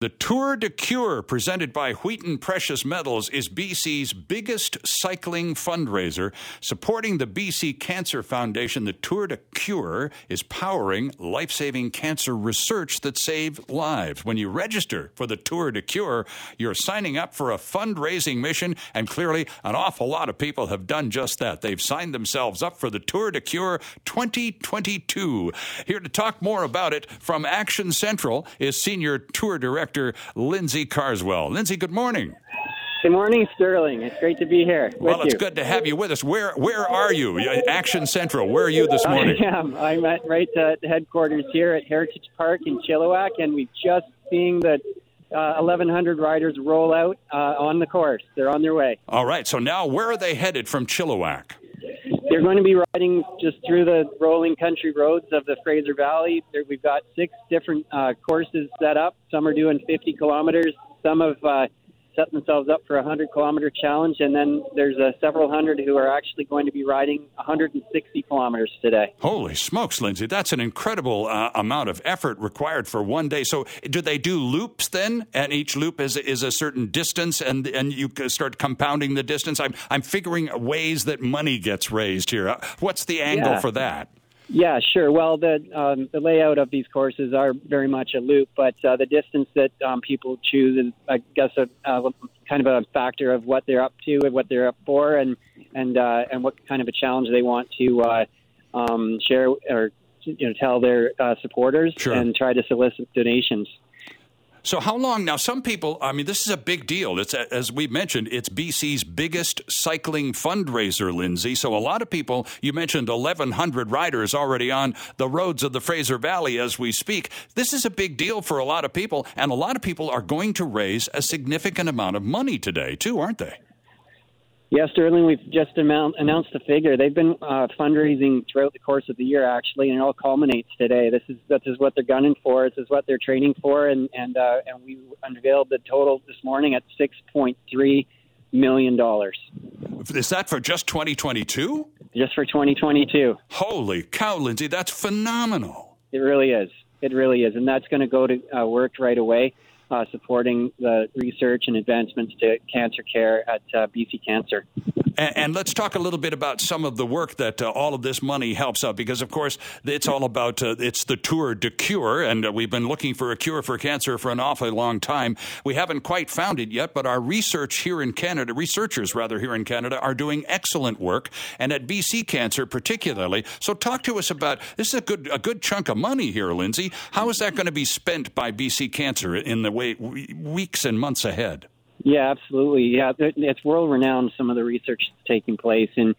The Tour de Cure, presented by Wheaton Precious Metals, is BC's biggest cycling fundraiser. Supporting the BC Cancer Foundation, the Tour de Cure is powering life saving cancer research that saves lives. When you register for the Tour de Cure, you're signing up for a fundraising mission, and clearly, an awful lot of people have done just that. They've signed themselves up for the Tour de Cure 2022. Here to talk more about it from Action Central is Senior Tour Director. Director Lindsay Carswell. Lindsay, good morning. Good morning, Sterling. It's great to be here. Well, it's you. good to have you with us. Where where are you? Action Central. Where are you this morning? I am. I'm at right at headquarters here at Heritage Park in Chilliwack, and we've just seen the uh, 1,100 riders roll out uh, on the course. They're on their way. All right. So now, where are they headed from Chilliwack? They're going to be riding just through the rolling country roads of the Fraser Valley. There, we've got six different uh, courses set up. Some are doing 50 kilometers. Some have uh, set themselves up for a 100 kilometer challenge, and then there's uh, several hundred who are actually going to be riding 160 kilometers today. Holy smokes, Lindsay! That's an incredible uh, amount of effort required for one day. So, do they do loops then? And each loop is is a certain distance, and and you start compounding the distance. I'm I'm figuring ways that money gets raised here. Uh, what's the angle yeah. for that? Yeah, sure. Well, the um, the layout of these courses are very much a loop, but uh, the distance that um, people choose is, I guess, a, a kind of a factor of what they're up to and what they're up for, and and uh, and what kind of a challenge they want to uh, um, share or you know tell their uh, supporters sure. and try to solicit donations. So, how long now? Some people, I mean, this is a big deal. It's, as we mentioned, it's BC's biggest cycling fundraiser, Lindsay. So, a lot of people, you mentioned 1,100 riders already on the roads of the Fraser Valley as we speak. This is a big deal for a lot of people, and a lot of people are going to raise a significant amount of money today, too, aren't they? Yeah, Sterling, we've just amount, announced the figure. They've been uh, fundraising throughout the course of the year, actually, and it all culminates today. This is this is what they're gunning for. This is what they're training for, and and uh, and we unveiled the total this morning at six point three million dollars. Is that for just 2022? Just for 2022. Holy cow, Lindsay, that's phenomenal. It really is. It really is, and that's going to go to uh, work right away supporting the research and advancements to cancer care at uh, BC Cancer. And, and, let's talk a little bit about some of the work that uh, all of this money helps out, because of course it's all about uh, it's the Tour de Cure, and uh, we've been looking for a cure for cancer for an awfully long time. We haven't quite found it yet, but our research here in Canada, researchers rather here in Canada, are doing excellent work, and at BC Cancer particularly. So talk to us about this is a good a good chunk of money here, Lindsay. How is that going to be spent by BC Cancer in the way weeks and months ahead? Yeah, absolutely. Yeah, it's world renowned. Some of the research that's taking place in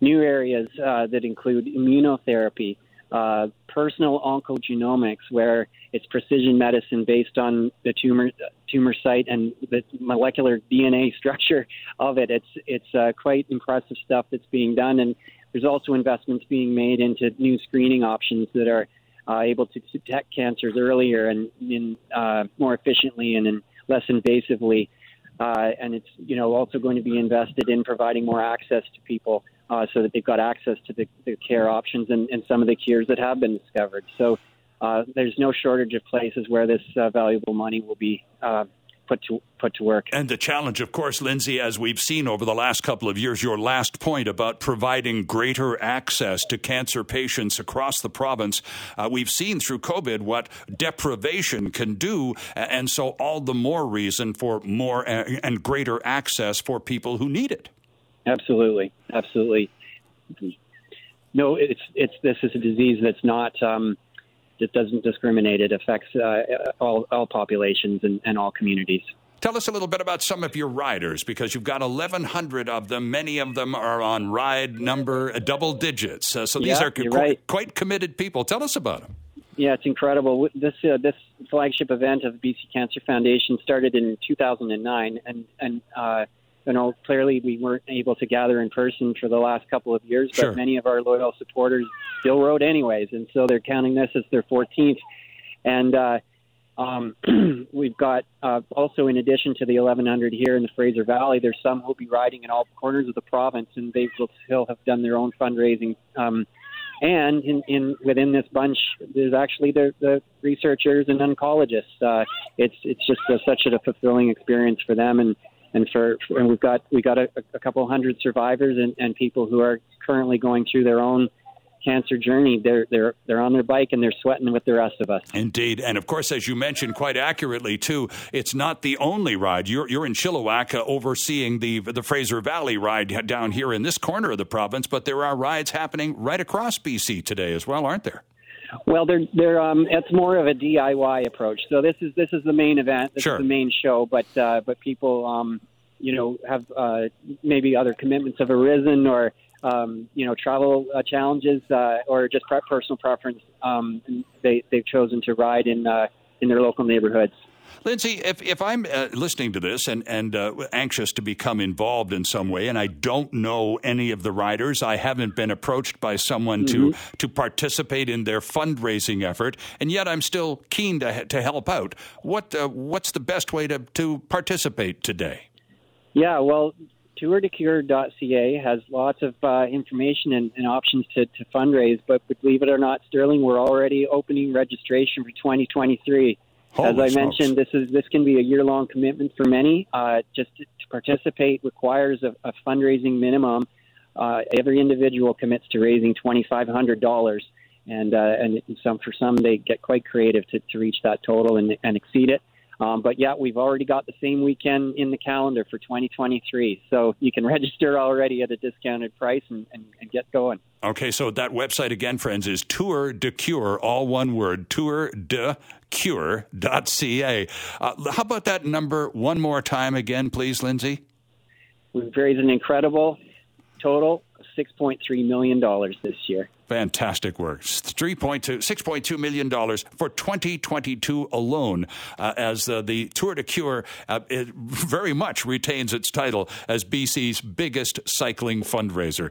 new areas uh, that include immunotherapy, uh, personal oncogenomics, where it's precision medicine based on the tumor tumor site and the molecular DNA structure of it. It's it's uh, quite impressive stuff that's being done, and there's also investments being made into new screening options that are uh, able to detect cancers earlier and in, uh, more efficiently and in less invasively. Uh, and it's you know also going to be invested in providing more access to people uh, so that they've got access to the, the care options and, and, some of the cures that have been discovered. So uh, there's no shortage of places where this uh, valuable money will be uh, put to put to work. And the challenge, of course, Lindsay, as we've seen over the last couple of years, your last point about providing greater access to cancer patients across the province, uh, we've seen through COVID what deprivation can do, and so all the more reason for more and greater access for people who need it. Absolutely, absolutely. No, it's it's this is a disease that's not. Um, it doesn't discriminate. It affects uh, all, all populations and, and all communities. Tell us a little bit about some of your riders because you've got 1,100 of them. Many of them are on ride number uh, double digits. Uh, so these yeah, are qu- right. quite committed people. Tell us about them. Yeah, it's incredible. This uh, this flagship event of BC Cancer Foundation started in 2009, and and uh, you know, clearly we weren't able to gather in person for the last couple of years, but sure. many of our loyal supporters still rode anyways, and so they're counting this as their 14th. And uh, um, we've got uh, also, in addition to the 1100 here in the Fraser Valley, there's some who'll be riding in all corners of the province, and they will still have done their own fundraising um, and in, in within this bunch, there's actually the, the researchers and oncologists. Uh, it's it's just a, such a fulfilling experience for them, and and for, for and we've got we got a, a couple hundred survivors and, and people who are currently going through their own cancer journey, they're they're they're on their bike and they're sweating with the rest of us. Indeed, and of course, as you mentioned quite accurately too, it's not the only ride. You're you're in Chilliwack uh, overseeing the the Fraser Valley ride down here in this corner of the province, but there are rides happening right across BC today as well, aren't there? Well, they're they're um, it's more of a DIY approach. So this is this is the main event, this sure. is the main show, but uh, but people um, you know have uh, maybe other commitments have arisen or um, you know, travel uh, challenges uh, or just personal preference, um, they, they've chosen to ride in, uh, in their local neighborhoods. Lindsay, if, if I'm uh, listening to this and, and uh, anxious to become involved in some way, and I don't know any of the riders, I haven't been approached by someone mm-hmm. to, to participate in their fundraising effort, and yet I'm still keen to, to help out. What, uh, what's the best way to, to participate today? Yeah, well, tourdecure.ca has lots of uh, information and, and options to, to, fundraise. But, but, believe it or not, Sterling, we're already opening registration for 2023. Holy As I smokes. mentioned, this is this can be a year long commitment for many. Uh, just to, to, participate requires a, a fundraising minimum. Uh, every individual commits to raising twenty five hundred dollars, and uh, and some for some they get quite creative to, to reach that total and, and exceed it. Um, but yeah, we've already got the same weekend in the calendar for 2023. So you can register already at a discounted price and, and, and get going. Okay, so that website again, friends, is Tour de Cure, all one word, Tour de Cure.ca. Uh, how about that number one more time again, please, Lindsay? We've raised an incredible total of $6.3 million this year. Fantastic work. 3.2, $6.2 million for 2022 alone, uh, as uh, the Tour de Cure uh, very much retains its title as BC's biggest cycling fundraiser.